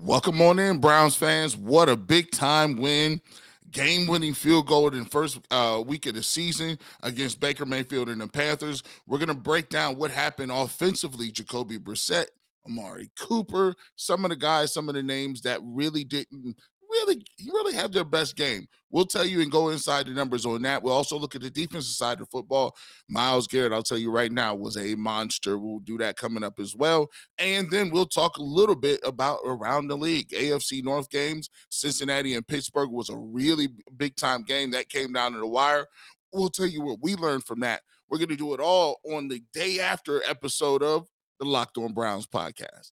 Welcome on in, Browns fans. What a big time win. Game winning field goal in first uh, week of the season against Baker Mayfield and the Panthers. We're going to break down what happened offensively. Jacoby Brissett, Amari Cooper, some of the guys, some of the names that really didn't really really have their best game. We'll tell you and go inside the numbers on that. We'll also look at the defensive side of football. Myles Garrett, I'll tell you right now, was a monster. We'll do that coming up as well. And then we'll talk a little bit about around the league. AFC North games, Cincinnati and Pittsburgh was a really big time game that came down to the wire. We'll tell you what we learned from that. We're going to do it all on the day after episode of the Locked On Browns podcast.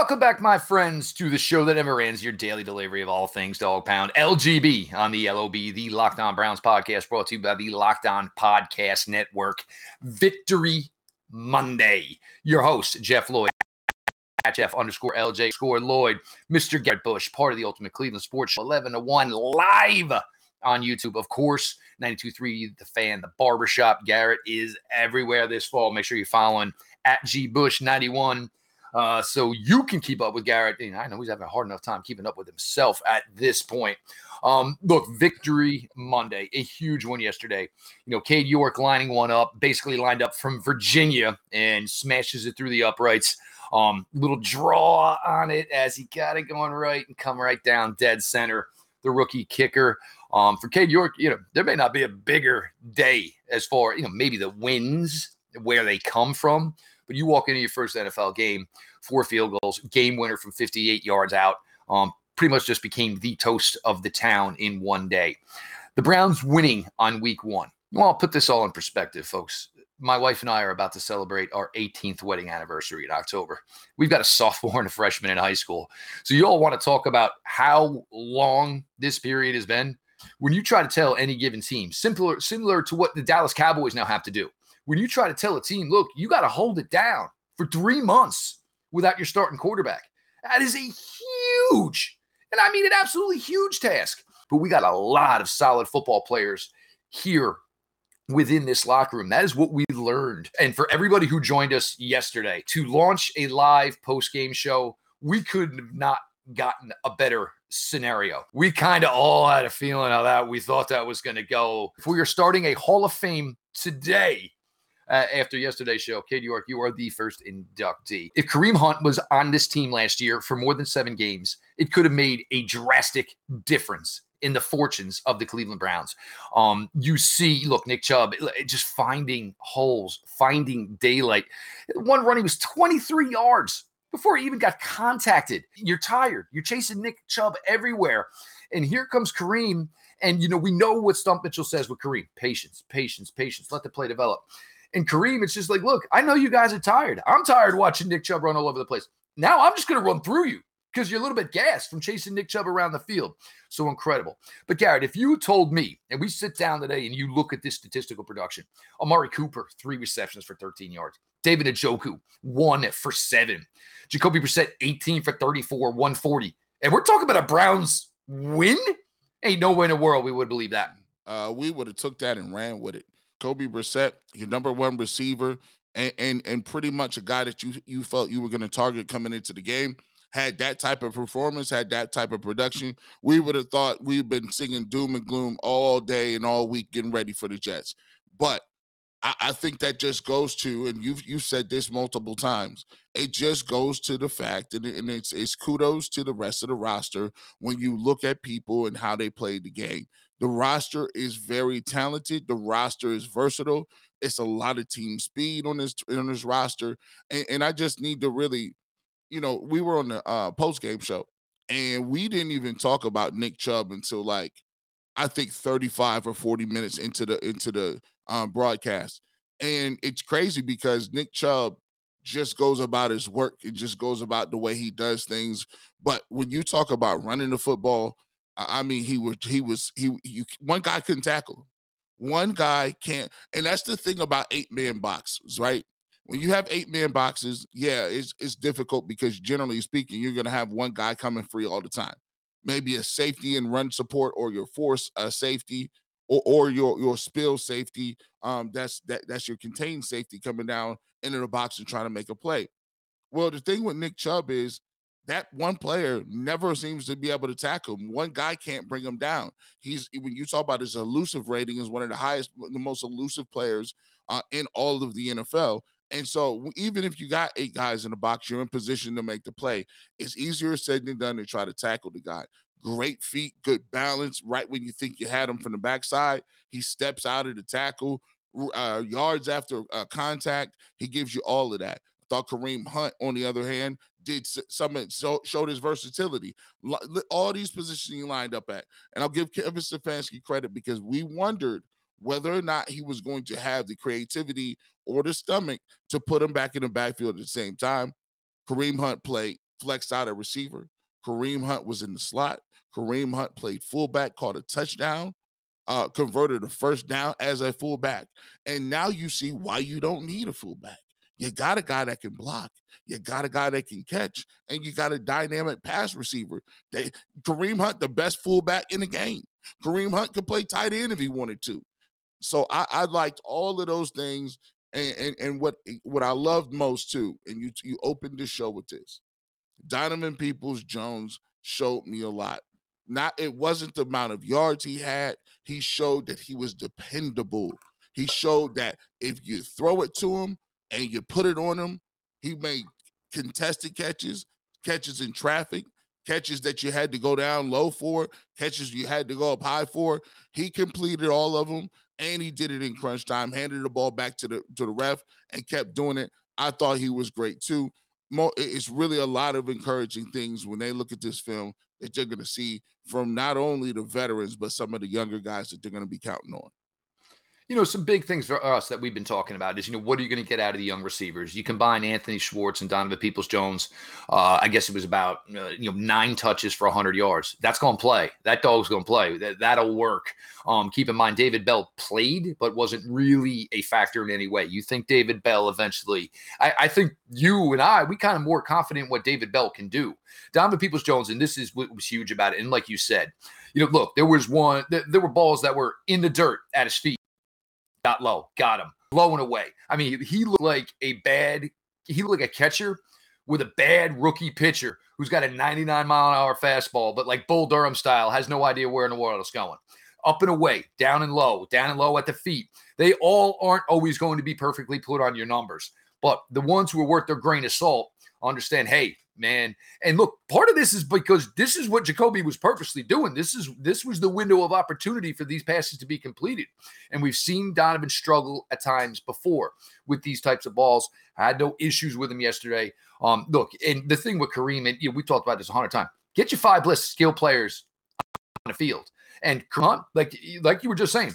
Welcome back, my friends, to the show that never ends, your daily delivery of all things dog pound. LGB on the LOB, the Locked On Browns podcast, brought to you by the Locked On Podcast Network. Victory Monday. Your host, Jeff Lloyd. At Jeff underscore LJ score Lloyd, Mr. Garrett Bush, part of the Ultimate Cleveland Sports Show, 11 to 1 live on YouTube. Of course, 92.3 The Fan, The Barbershop. Garrett is everywhere this fall. Make sure you're following at G Bush 91 uh, so you can keep up with Garrett. I know he's having a hard enough time keeping up with himself at this point. Um, look, victory Monday, a huge one yesterday. You know, Cade York lining one up, basically lined up from Virginia and smashes it through the uprights. Um, little draw on it as he got it going right and come right down dead center. The rookie kicker. Um, for Cade York, you know, there may not be a bigger day as far, you know, maybe the wins where they come from but you walk into your first NFL game, four field goals, game winner from 58 yards out. Um, pretty much just became the toast of the town in one day. The Browns winning on week one. Well, I'll put this all in perspective, folks. My wife and I are about to celebrate our 18th wedding anniversary in October. We've got a sophomore and a freshman in high school. So, you all want to talk about how long this period has been? When you try to tell any given team, similar, similar to what the Dallas Cowboys now have to do, when you try to tell a team, look, you got to hold it down for three months without your starting quarterback. That is a huge, and I mean an absolutely huge task. But we got a lot of solid football players here within this locker room. That is what we learned. And for everybody who joined us yesterday to launch a live post game show, we could have not gotten a better scenario. We kind of all had a feeling of that. We thought that was going to go. If we are starting a Hall of Fame today, after yesterday's show. Cade York, you are the first inductee. If Kareem Hunt was on this team last year for more than seven games, it could have made a drastic difference in the fortunes of the Cleveland Browns. Um, you see, look, Nick Chubb just finding holes, finding daylight. One run, he was 23 yards before he even got contacted. You're tired. You're chasing Nick Chubb everywhere. And here comes Kareem. And, you know, we know what Stump Mitchell says with Kareem patience, patience, patience. Let the play develop. And Kareem, it's just like, look, I know you guys are tired. I'm tired watching Nick Chubb run all over the place. Now I'm just going to run through you because you're a little bit gassed from chasing Nick Chubb around the field. So incredible. But Garrett, if you told me, and we sit down today and you look at this statistical production, Amari Cooper, three receptions for 13 yards. David Njoku, one for seven. Jacoby Brissett, 18 for 34, 140. And we're talking about a Browns win? Ain't no way in the world we would believe that. Uh, we would have took that and ran with it. Kobe Brissett, your number one receiver, and and, and pretty much a guy that you you felt you were going to target coming into the game, had that type of performance, had that type of production, we would have thought we've been singing doom and gloom all day and all week getting ready for the Jets. But I, I think that just goes to, and you've you've said this multiple times, it just goes to the fact, and, and it's it's kudos to the rest of the roster when you look at people and how they played the game. The roster is very talented. The roster is versatile. It's a lot of team speed on this on this roster, and, and I just need to really, you know, we were on the uh, post game show, and we didn't even talk about Nick Chubb until like I think 35 or 40 minutes into the into the um, broadcast, and it's crazy because Nick Chubb just goes about his work. It just goes about the way he does things. But when you talk about running the football, I mean, he was he was he you one guy couldn't tackle him. One guy can't, and that's the thing about eight man boxes, right? When you have eight man boxes, yeah, it's it's difficult because generally speaking, you're gonna have one guy coming free all the time. Maybe a safety and run support, or your force uh, safety, or or your your spill safety. Um, that's that that's your contained safety coming down into the box and trying to make a play. Well, the thing with Nick Chubb is that one player never seems to be able to tackle him. One guy can't bring him down. He's when you talk about his elusive rating is one of the highest, the most elusive players uh, in all of the NFL. And so, even if you got eight guys in the box, you're in position to make the play. It's easier said than done to try to tackle the guy. Great feet, good balance. Right when you think you had him from the backside, he steps out of the tackle, uh, yards after uh, contact. He gives you all of that. Thought Kareem Hunt, on the other hand, did some so, showed his versatility. All these positions he lined up at, and I'll give Kevin Stefanski credit because we wondered whether or not he was going to have the creativity or the stomach to put him back in the backfield at the same time. Kareem Hunt played flexed out a receiver. Kareem Hunt was in the slot. Kareem Hunt played fullback, caught a touchdown, uh, converted a first down as a fullback. And now you see why you don't need a fullback. You got a guy that can block. You got a guy that can catch, and you got a dynamic pass receiver. They, Kareem Hunt, the best fullback in the game. Kareem Hunt could play tight end if he wanted to. So I, I liked all of those things, and, and and what what I loved most too. And you you opened the show with this. Donovan Peoples Jones showed me a lot. Not it wasn't the amount of yards he had. He showed that he was dependable. He showed that if you throw it to him and you put it on him, he made contested catches, catches in traffic, catches that you had to go down low for, catches you had to go up high for. He completed all of them and he did it in crunch time, handed the ball back to the to the ref and kept doing it. I thought he was great too. It's really a lot of encouraging things when they look at this film that you're going to see from not only the veterans but some of the younger guys that they're going to be counting on you know, some big things for us that we've been talking about is, you know, what are you going to get out of the young receivers? You combine Anthony Schwartz and Donovan Peoples Jones. Uh, I guess it was about, uh, you know, nine touches for 100 yards. That's going to play. That dog's going to play. That, that'll work. Um, keep in mind, David Bell played, but wasn't really a factor in any way. You think David Bell eventually, I, I think you and I, we kind of more confident what David Bell can do. Donovan Peoples Jones, and this is what was huge about it. And like you said, you know, look, there was one, there were balls that were in the dirt at his feet got low, got him, blowing away. I mean, he looked like a bad, he looked like a catcher with a bad rookie pitcher who's got a 99 mile an hour fastball, but like Bull Durham style, has no idea where in the world it's going. Up and away, down and low, down and low at the feet. They all aren't always going to be perfectly put on your numbers, but the ones who are worth their grain of salt understand hey, man. And look, part of this is because this is what Jacoby was purposely doing. This is this was the window of opportunity for these passes to be completed. And we've seen Donovan struggle at times before with these types of balls. I had no issues with him yesterday. Um, look, and the thing with Kareem, and you know, we talked about this a hundred times. Get your five list skill players on the field. And Hunt, like like you were just saying,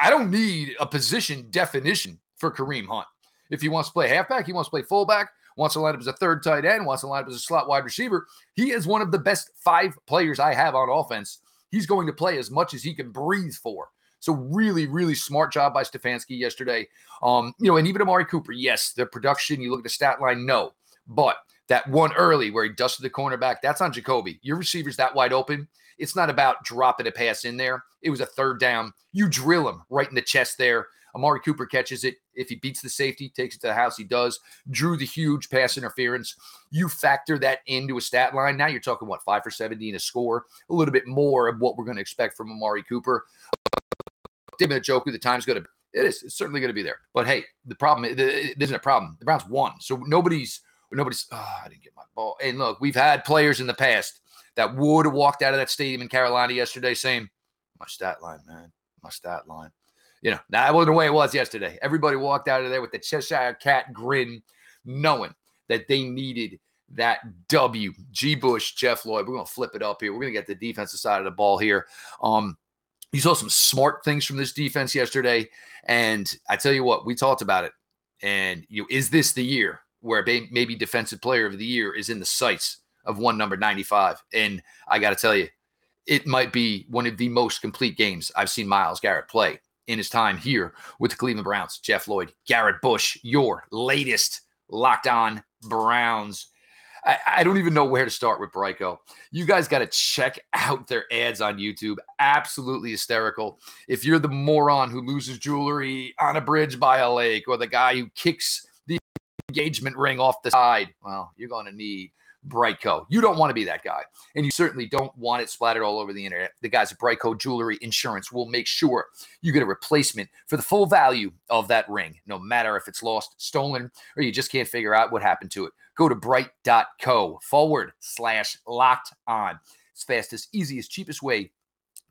I don't need a position definition for Kareem Hunt. If he wants to play halfback, he wants to play fullback wants to line up as a third tight end, wants to line up as a slot wide receiver. He is one of the best five players I have on offense. He's going to play as much as he can breathe for. So really, really smart job by Stefanski yesterday. Um, you know, and even Amari Cooper, yes, the production, you look at the stat line, no. But that one early where he dusted the cornerback, that's on Jacoby. Your receiver's that wide open. It's not about dropping a pass in there. It was a third down. You drill him right in the chest there. Amari Cooper catches it. If he beats the safety, takes it to the house, he does. Drew the huge pass interference. You factor that into a stat line. Now you're talking, what, five for 70 in a score? A little bit more of what we're going to expect from Amari Cooper. David Njoku, the time's going to it is. It's certainly going to be there. But hey, the problem it isn't a problem. The Browns won, so nobody's nobody's. Oh, I didn't get my ball. And look, we've had players in the past that would have walked out of that stadium in Carolina yesterday saying, "My stat line, man, my stat line." You know, that wasn't the way it was yesterday. Everybody walked out of there with the Cheshire Cat grin, knowing that they needed that W. G. Bush, Jeff Lloyd. We're going to flip it up here. We're going to get the defensive side of the ball here. Um, you saw some smart things from this defense yesterday, and I tell you what, we talked about it. And you, is this the year where maybe defensive player of the year is in the sights of one number 95? And I got to tell you, it might be one of the most complete games I've seen Myles Garrett play in his time here with the Cleveland Browns. Jeff Lloyd, Garrett Bush, your latest locked on Browns. I, I don't even know where to start with BriteCo. You guys got to check out their ads on YouTube. Absolutely hysterical. If you're the moron who loses jewelry on a bridge by a lake or the guy who kicks the engagement ring off the side, well, you're going to need BriteCo. You don't want to be that guy. And you certainly don't want it splattered all over the internet. The guys at BriteCo Jewelry Insurance will make sure you get a replacement for the full value of that ring, no matter if it's lost, stolen, or you just can't figure out what happened to it. Go to brite.co forward slash locked on. It's fastest, easiest, cheapest way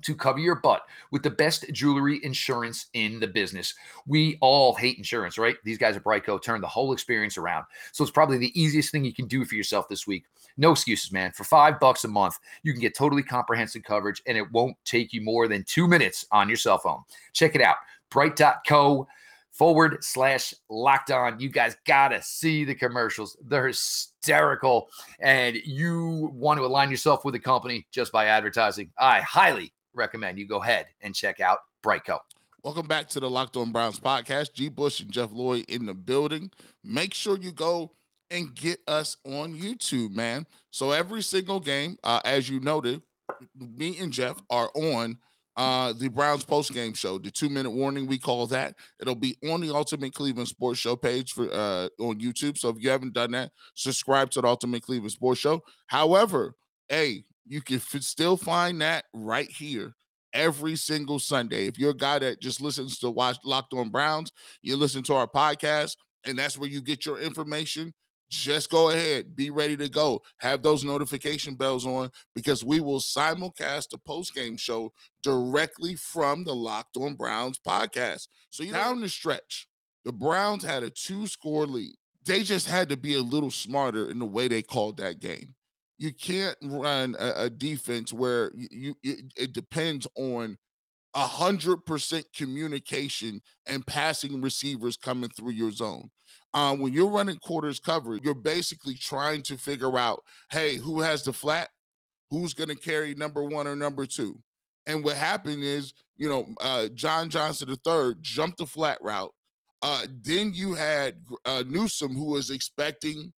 to cover your butt with the best jewelry insurance in the business. We all hate insurance, right? These guys at BriteCo turn the whole experience around. So it's probably the easiest thing you can do for yourself this week. No excuses, man. For five bucks a month, you can get totally comprehensive coverage and it won't take you more than two minutes on your cell phone. Check it out. Brite.co forward slash locked on. You guys gotta see the commercials. They're hysterical. And you want to align yourself with the company just by advertising. I highly recommend you go ahead and check out BriteCo. Welcome back to the Locked On Browns podcast. G. Bush and Jeff Lloyd in the building. Make sure you go and get us on YouTube, man. So every single game, uh, as you noted, me and Jeff are on uh, the Browns post game show, the two minute warning we call that. It'll be on the Ultimate Cleveland Sports Show page for uh, on YouTube. So if you haven't done that, subscribe to the Ultimate Cleveland Sports Show. However, hey, you can f- still find that right here every single Sunday. If you're a guy that just listens to watch Locked On Browns, you listen to our podcast, and that's where you get your information. Just go ahead, be ready to go. Have those notification bells on because we will simulcast the post game show directly from the Locked On Browns podcast. So down the stretch, the Browns had a two score lead. They just had to be a little smarter in the way they called that game you can't run a, a defense where you, it, it depends on a hundred percent communication and passing receivers coming through your zone. Um, when you're running quarters coverage, you're basically trying to figure out, hey, who has the flat? Who's going to carry number one or number two? And what happened is, you know, uh, John Johnson III jumped the flat route. Uh, then you had uh, Newsome, who was expecting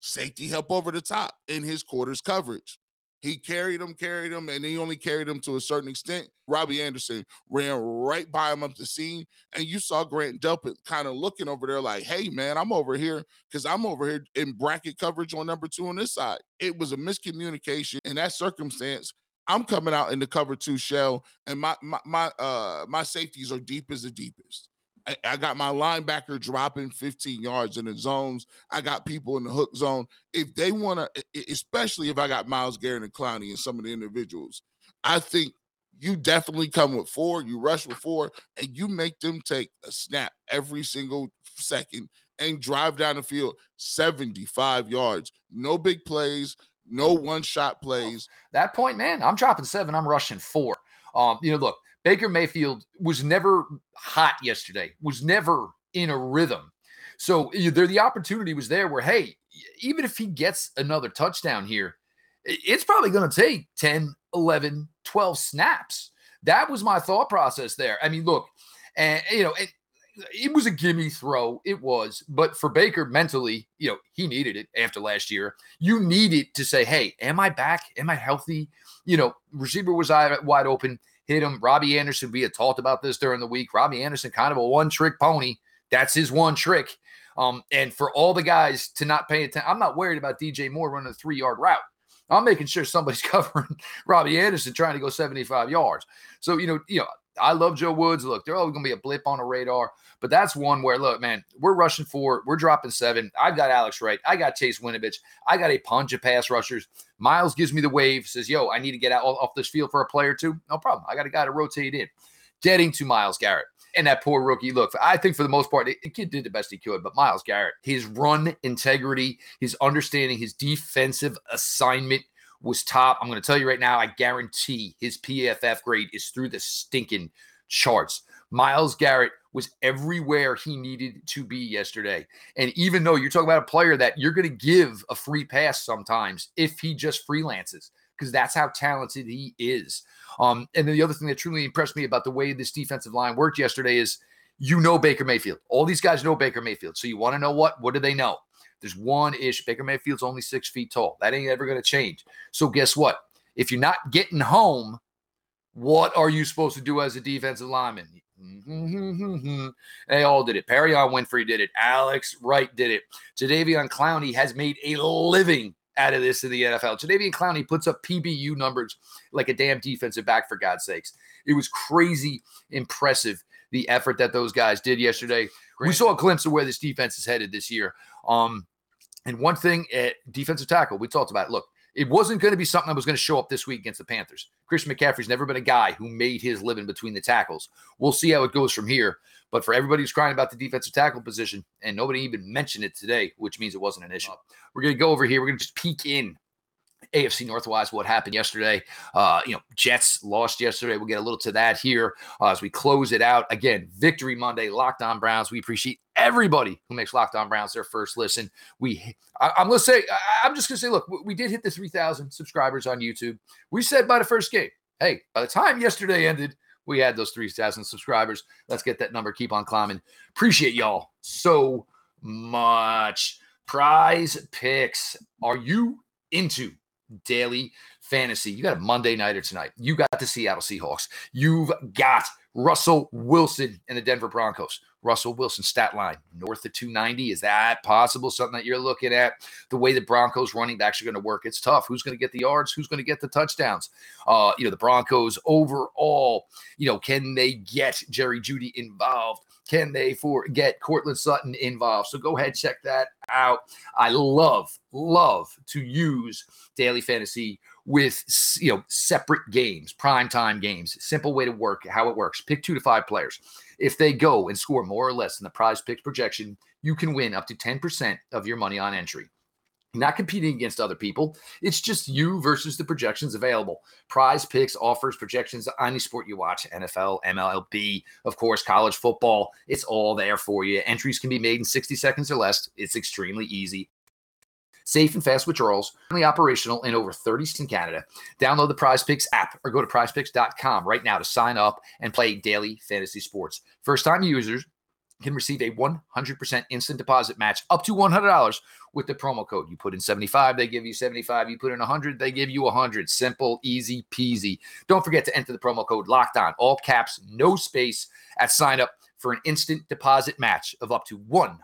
safety help over the top in his quarters coverage. He carried him, carried him, and he only carried him to a certain extent. Robbie Anderson ran right by him up the seam, and you saw Grant Delpit kind of looking over there like, "Hey, man, I'm over here because I'm over here in bracket coverage on number two on this side." It was a miscommunication in that circumstance. I'm coming out in the cover two shell, and my my my uh my safeties are deep as the deepest. I, I, got my linebacker dropping 15 yards in the zones. I got people in the hook zone. If they want to, especially if I got Myles Garrett and Clowney and some of the individuals, I think you definitely come with four, you rush with four, and you make them take a snap every single second and drive down the field 75 yards. No big plays, no one shot plays. That point, man, I'm dropping seven, I'm rushing four. Um, you know, look, Baker Mayfield was never hot yesterday, was never in a rhythm. So there, the opportunity was there where, hey, even if he gets another touchdown here, it's probably going to take 10, 11, 12 snaps. That was my thought process there. I mean, look, and you know, it, it was a gimme throw. It was, but for Baker mentally, you know, he needed it after last year. You needed to say, "Hey, am I back? Am I healthy?" You know, receiver was wide open hit him. Robbie Anderson, we had talked about this during the week. Robbie Anderson, kind of a one trick pony. That's his one trick. Um, and for all the guys to not pay attention, I'm not worried about DJ Moore running a three yard route. I'm making sure somebody's covering Robbie Anderson trying to go 75 yards. So, you know, you know, I love Joe Woods. Look, they're always going to be a blip on the radar, but that's one where, look, man, we're rushing four, we're dropping seven. I've got Alex Wright, I got Chase Winovich, I got a punch of pass rushers. Myles gives me the wave, says, "Yo, I need to get out off this field for a player too." No problem. I got a guy to rotate in. Getting to Myles Garrett and that poor rookie. Look, I think for the most part, the kid did the best he could. But Myles Garrett, his run integrity, his understanding, his defensive assignment was top. I'm going to tell you right now, I guarantee his PFF grade is through the stinking charts. Myles Garrett was everywhere he needed to be yesterday. And even though you're talking about a player that you're going to give a free pass sometimes if he just freelances, because that's how talented he is. Um, and then the other thing that truly impressed me about the way this defensive line worked yesterday is you know Baker Mayfield. All these guys know Baker Mayfield. So you want to know what? What do they know? There's one ish. Baker Mayfield's only six feet tall. That ain't ever going to change. So guess what? If you're not getting home, what are you supposed to do as a defensive lineman? they all did it. Perrion Winfrey did it. Alex Wright did it. Jadeveon Clowney has made a living out of this in the NFL. Jadeveon Clowney puts up PBU numbers like a damn defensive back, for God's sakes. It was crazy impressive the effort that those guys did yesterday. Great. We saw a glimpse of where this defense is headed this year. Um, and one thing at defensive tackle, we talked about. Look, it wasn't going to be something that was going to show up this week against the Panthers. Christian McCaffrey's never been a guy who made his living between the tackles. We'll see how it goes from here. But for everybody who's crying about the defensive tackle position, and nobody even mentioned it today, which means it wasn't an issue. Uh, We're going to go over here. We're going to just peek in AFC Northwise, what happened yesterday. Uh, you know, Jets lost yesterday. We'll get a little to that here uh, as we close it out. Again, Victory Monday, Locked On Browns. We appreciate everybody who makes Locked On Browns their first listen. We, I, am gonna say, I, I'm just gonna say, look, we did hit the 3,000 subscribers on YouTube. We said by the first game, hey, by the time yesterday ended, we had those 3,000 subscribers. Let's get that number, keep on climbing. Appreciate y'all so much. Prize picks. Are you into daily fantasy. You got a Monday nighter tonight. You got the Seattle Seahawks. You've got Russell Wilson and the Denver Broncos. Russell Wilson stat line north of 290. Is that possible? Something that you're looking at? The way the Broncos running backs are going to work, it's tough. Who's going to get the yards? Who's going to get the touchdowns? Uh, you know, the Broncos overall, you know, can they get Jerry Jeudy involved? Can they for get Courtland Sutton involved? So go ahead, check that out. I love, love to use daily fantasy with you know separate games, prime time games. Simple way to work how it works. Pick two to five players. If they go and score more or less than the prize picks projection, you can win up to 10% of your money on entry not competing against other people. It's just you versus the projections available. Prize picks offers projections on any sport you watch NFL, MLB, of course, college football. It's all there for you. Entries can be made in 60 seconds or less. It's extremely easy. Safe and fast withdrawals, only operational in over 30 states in Canada. Download the Prize Picks app or go to prizepicks.com right now to sign up and play daily fantasy sports. First time users can receive a 100% instant deposit match up to $100 with the promo code. You put in 75, they give you 75. You put in 100, they give you 100. Simple, easy peasy. Don't forget to enter the promo code locked on, all caps, no space at sign up for an instant deposit match of up to $100.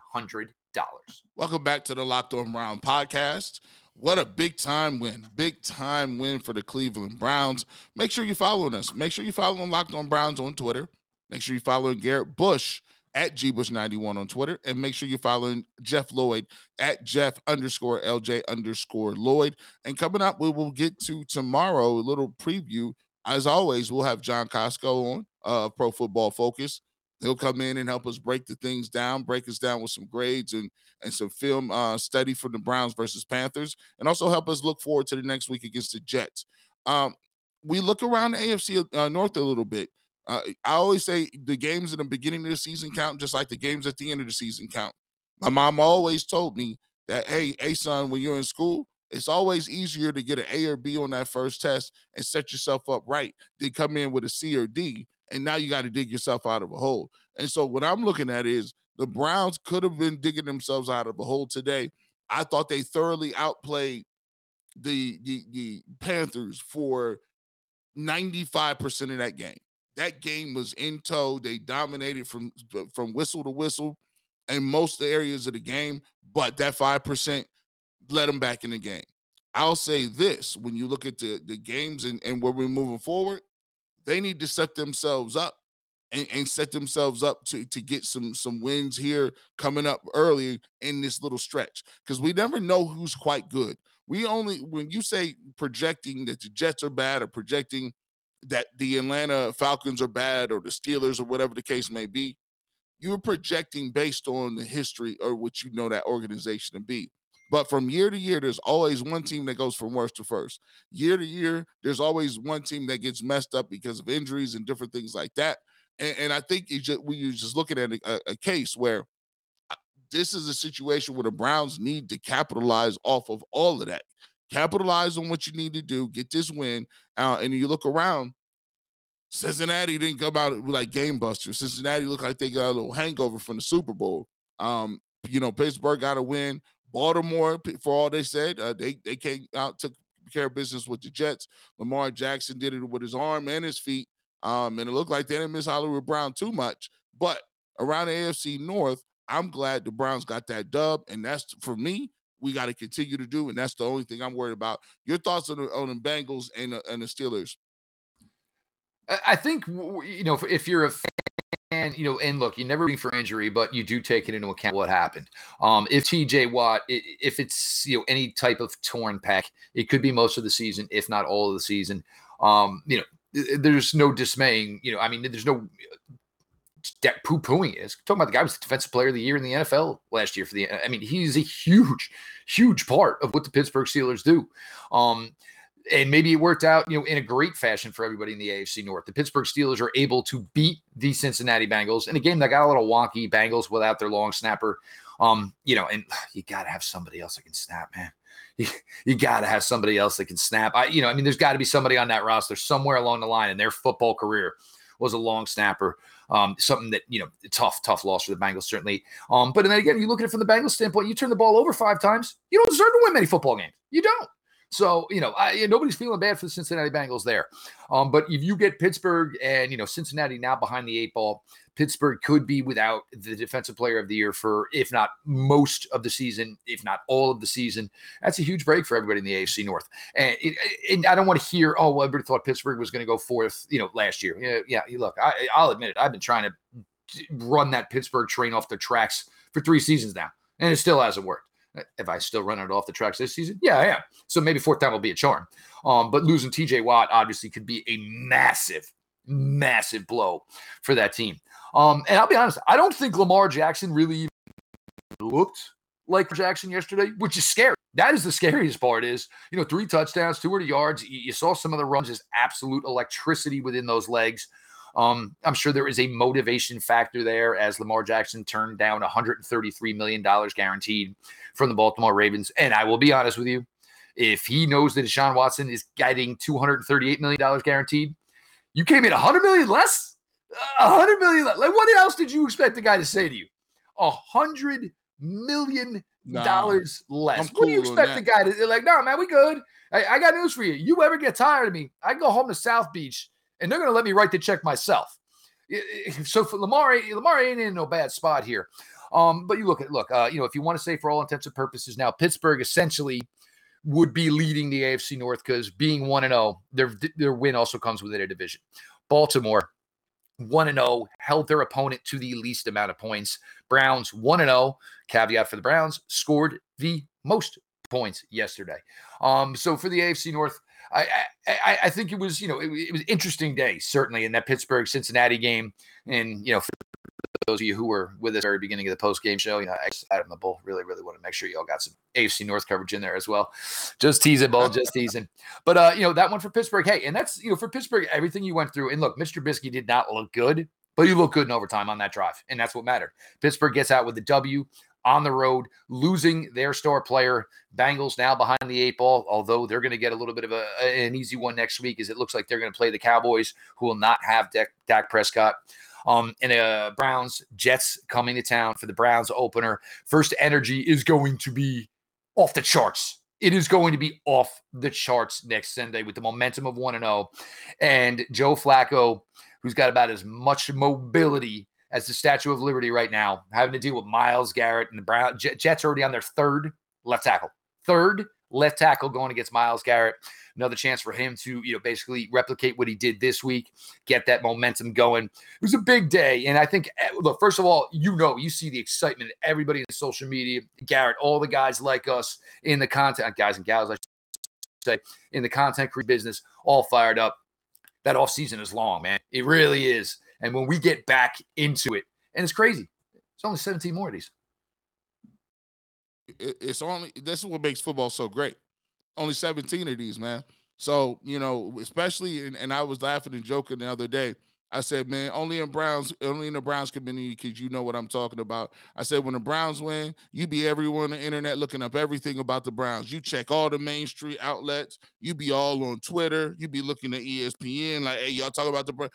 Welcome back to the Locked On Brown podcast. What a big time win. Big time win for the Cleveland Browns. Make sure you're following us. Make sure you're following Locked On Browns on Twitter. Make sure you're following Garrett Bush at gbush91 on Twitter. And make sure you're following Jeff Lloyd at Jeff underscore LJ underscore Lloyd. And coming up, we will get to tomorrow a little preview. As always, we'll have John Costco on uh, Pro Football Focus. He'll come in and help us break the things down, break us down with some grades and and some film uh, study for the Browns versus Panthers, and also help us look forward to the next week against the Jets. Um, we look around the AFC uh, North a little bit. Uh, I always say the games in the beginning of the season count just like the games at the end of the season count. My mom always told me that, hey, hey, son, when you're in school, it's always easier to get an A or B on that first test and set yourself up right than come in with a C or D. And now you got to dig yourself out of a hole. And so what I'm looking at is the Browns could have been digging themselves out of a hole today. I thought they thoroughly outplayed the the, the Panthers for 95% of that game that game was in tow. They dominated from from whistle to whistle in most areas of the game, but that five percent let them back in the game. I'll say this: when you look at the the games and, and where we're moving forward, they need to set themselves up and, and, set themselves up to to get some some wins here coming up early in this little stretch because we never know who's quite good. We only when you say projecting that the Jets are bad or projecting that the Atlanta Falcons are bad or the Steelers or whatever the case may be, you're projecting based on the history or what you know that organization to be. But from year to year, there's always one team that goes from worst to first. Year to year, there's always one team that gets messed up because of injuries and different things like that. And, and I think you just, we are just looking at a, a case where uh, this is a situation where the Browns need to capitalize off of all of that. capitalize on what you need to do, get this win, uh, and you look around. Cincinnati didn't come out like game busters. Cincinnati looked like they got a little hangover from the Super Bowl. Um, you know, Pittsburgh got a win. Baltimore, for all they said, uh, they they came out took care of business with the Jets. Lamar Jackson did it with his arm and his feet. Um, and it looked like they didn't miss Hollywood Brown too much. But around the AFC North, I'm glad the Browns got that dub, and that's for me. We got to continue to do, and that's the only thing I'm worried about. Your thoughts on the, on the Bengals and the, and the Steelers? I think you know if you're a fan, you know, and look, you never been for injury, but you do take it into account what happened. Um, if TJ Watt, if it's you know any type of torn pec, it could be most of the season, if not all of the season. Um, you know, there's no dismaying. You know, I mean, there's no poo pooing is. Talking about the guy was the defensive player of the year in the NFL last year for the. I mean, he's a huge, huge part of what the Pittsburgh Steelers do. Um, and maybe it worked out, you know, in a great fashion for everybody in the AFC North. The Pittsburgh Steelers are able to beat the Cincinnati Bengals in a game that got a little wonky. Bengals without their long snapper, um, you know, and you got to have somebody else that can snap, man. You, you got to have somebody else that can snap. I, you know, I mean, there's got to be somebody on that roster somewhere along the line in their football career was a long snapper. Um, something that you know, tough, tough loss for the Bengals certainly. Um, but then again, you look at it from the Bengals standpoint. You turn the ball over five times, you don't deserve to win many football games. You don't. So, you know, I, nobody's feeling bad for the Cincinnati Bengals there. Um, but if you get Pittsburgh and, you know, Cincinnati now behind the eight ball, Pittsburgh could be without the defensive player of the year for, if not most of the season, if not all of the season. That's a huge break for everybody in the AFC North. And, it, and I don't want to hear, oh, well, everybody thought Pittsburgh was going to go fourth, you know, last year. Yeah, yeah look, I, I'll admit it. I've been trying to run that Pittsburgh train off the tracks for three seasons now, and it still hasn't worked. If I still run it off the tracks this season, yeah, I am. So maybe fourth down will be a charm. Um, but losing TJ Watt obviously could be a massive, massive blow for that team. Um, and I'll be honest, I don't think Lamar Jackson really looked like Jackson yesterday, which is scary. That is the scariest part. Is you know three touchdowns, 200 yards. You saw some of the runs, just absolute electricity within those legs. Um, I'm sure there is a motivation factor there as Lamar Jackson turned down 133 million dollars guaranteed from the Baltimore Ravens. And I will be honest with you, if he knows that Deshaun Watson is getting 238 million dollars guaranteed, you came in 100 million less. 100 million less. Like what else did you expect the guy to say to you? Hundred million dollars nah, less. Cool what do you expect the guy to like? No, man, we good. I, I, got news for you. You ever get tired of me? I go home to South Beach and they're going to let me write the check myself. So for Lamar, Lamar ain't in no bad spot here. Um, but you look at look, uh, you know, if you want to say for all intents and purposes now, Pittsburgh essentially would be leading the AFC North because being one and zero, oh, their their win also comes within a division. Baltimore. 1 and 0, held their opponent to the least amount of points. Browns 1 and 0, caveat for the Browns, scored the most points yesterday. Um, so for the AFC North, I, I, I think it was you know it, it was interesting day certainly in that Pittsburgh Cincinnati game, and you know for those of you who were with us very beginning of the post game show, you know Adam the Bull really really want to make sure y'all got some AFC North coverage in there as well. Just teasing, Bull, just teasing. But uh, you know that one for Pittsburgh. Hey, and that's you know for Pittsburgh everything you went through. And look, Mr. Trubisky did not look good, but you look good in overtime on that drive, and that's what mattered. Pittsburgh gets out with the W on the road, losing their star player. Bengals now behind the eight ball, although they're going to get a little bit of a, an easy one next week, as it looks like they're going to play the Cowboys, who will not have Dak, Dak Prescott. Um, and uh, Browns, Jets coming to town for the Browns opener. FirstEnergy is going to be off the charts. It is going to be off the charts next Sunday with the momentum of 1 0. And Joe Flacco, who's got about as much mobility as the Statue of Liberty right now, having to deal with Myles Garrett and the Brown Jets already on their third left tackle. Third left tackle going against Myles Garrett. Another chance for him to, you know, basically replicate what he did this week, get that momentum going. It was a big day. And I think, eh, look, first of all, you know, you see the excitement, everybody in social media, Garrett, all the guys like us in the content, guys and gals, I say, in the content business, all fired up. That off season is long, man. It really is. And when we get back into it, and it's crazy, it's only 17 more of these. It's only this is what makes football so great. Only 17 of these, man. So, you know, especially and, and I was laughing and joking the other day. I said, man, only in Browns, only in the Browns community, because you know what I'm talking about. I said, when the Browns win, you be everywhere on the internet looking up everything about the Browns. You check all the main street outlets. You be all on Twitter. You be looking at ESPN, like, hey, y'all talk about the Browns.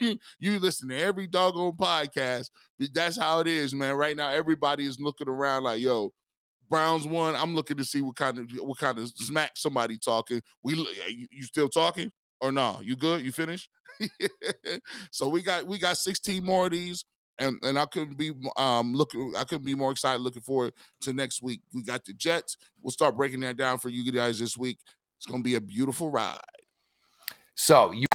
you listen to every doggone podcast. That's how it is, man. Right now, everybody is looking around like, yo, Browns won. I'm looking to see what kind of what kind of smack somebody talking. We you still talking or no? You good? You finished? so we got we got 16 more of these. And, and I couldn't be um looking I couldn't be more excited looking forward to next week. We got the Jets. We'll start breaking that down for you guys this week. It's gonna be a beautiful ride. So you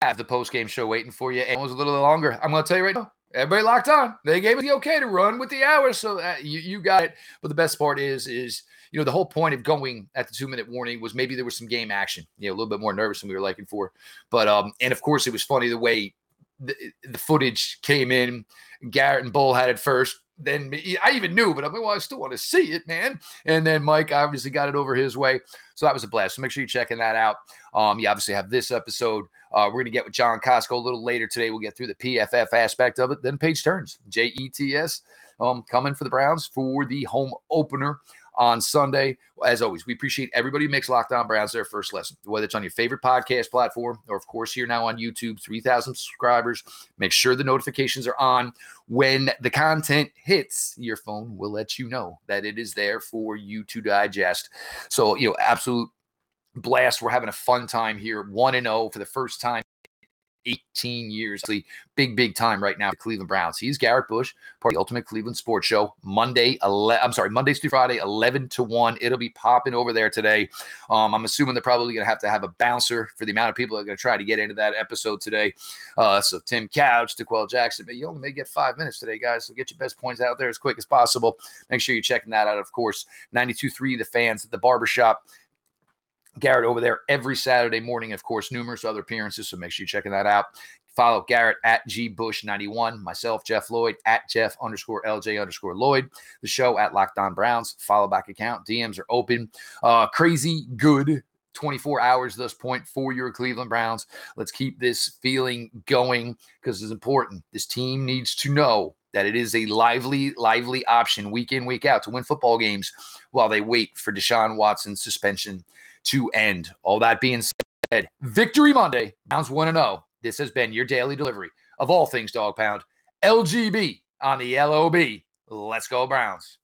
have the post game show waiting for you. It was a little longer. I'm gonna tell you right now. Everybody locked on. They gave it the okay to run with the hours, so uh, you you got it. But the best part is is you know the whole point of going at the two minute warning was maybe there was some game action. You know, a little bit more nervous than we were liking for. But um, and of course it was funny the way the, the footage came in. Garrett and Bull had it first then I even knew, but I'm like, well, I still want to see it, man. And then Mike obviously got it over his way. So that was a blast. So make sure you're checking that out. Um, you obviously have this episode. Uh, we're going to get with John Costco a little later today. We'll get through the PFF aspect of it. Then page turns, J E T S, um, coming for the Browns for the home opener on Sunday. As always, we appreciate everybody who makes Locked On Browns their first lesson, whether it's on your favorite podcast platform or, of course, here now on YouTube, 3,000 subscribers. Make sure the notifications are on. When the content hits, your phone will let you know that it is there for you to digest. So, you know, absolute blast. We're having a fun time here. 1 and 0 for the first time 18 years. Big, big time right now for Cleveland Browns. He's Garrett Bush, part of the Ultimate Cleveland Sports Show. Monday, 11, I'm sorry, Mondays through Friday, 11 to 1. It'll be popping over there today. Um, I'm assuming they're probably going to have to have a bouncer for the amount of people that are going to try to get into that episode today. Uh, so Tim Couch, D'Qwell Jackson, but you only may get five minutes today, guys. So get your best points out there as quick as possible. Make sure you're checking that out, of course. 92.3, the fans at the barbershop. Garrett over there every Saturday morning. Of course, numerous other appearances. So make sure you're checking that out. Follow Garrett at gbush91, myself, Jeff Lloyd, at Jeff underscore LJ underscore Lloyd, the show at Locked On Browns. Follow back account. DMs are open. Uh, crazy good 24 hours this point for your Cleveland Browns. Let's keep this feeling going because it's important. This team needs to know that it is a lively, lively option week in, week out to win football games while they wait for Deshaun Watson's suspension to end. All that being said, Victory Monday, Browns 1 0. This has been your daily delivery of all things Dog Pound. LGB on the LOB. Let's go, Browns.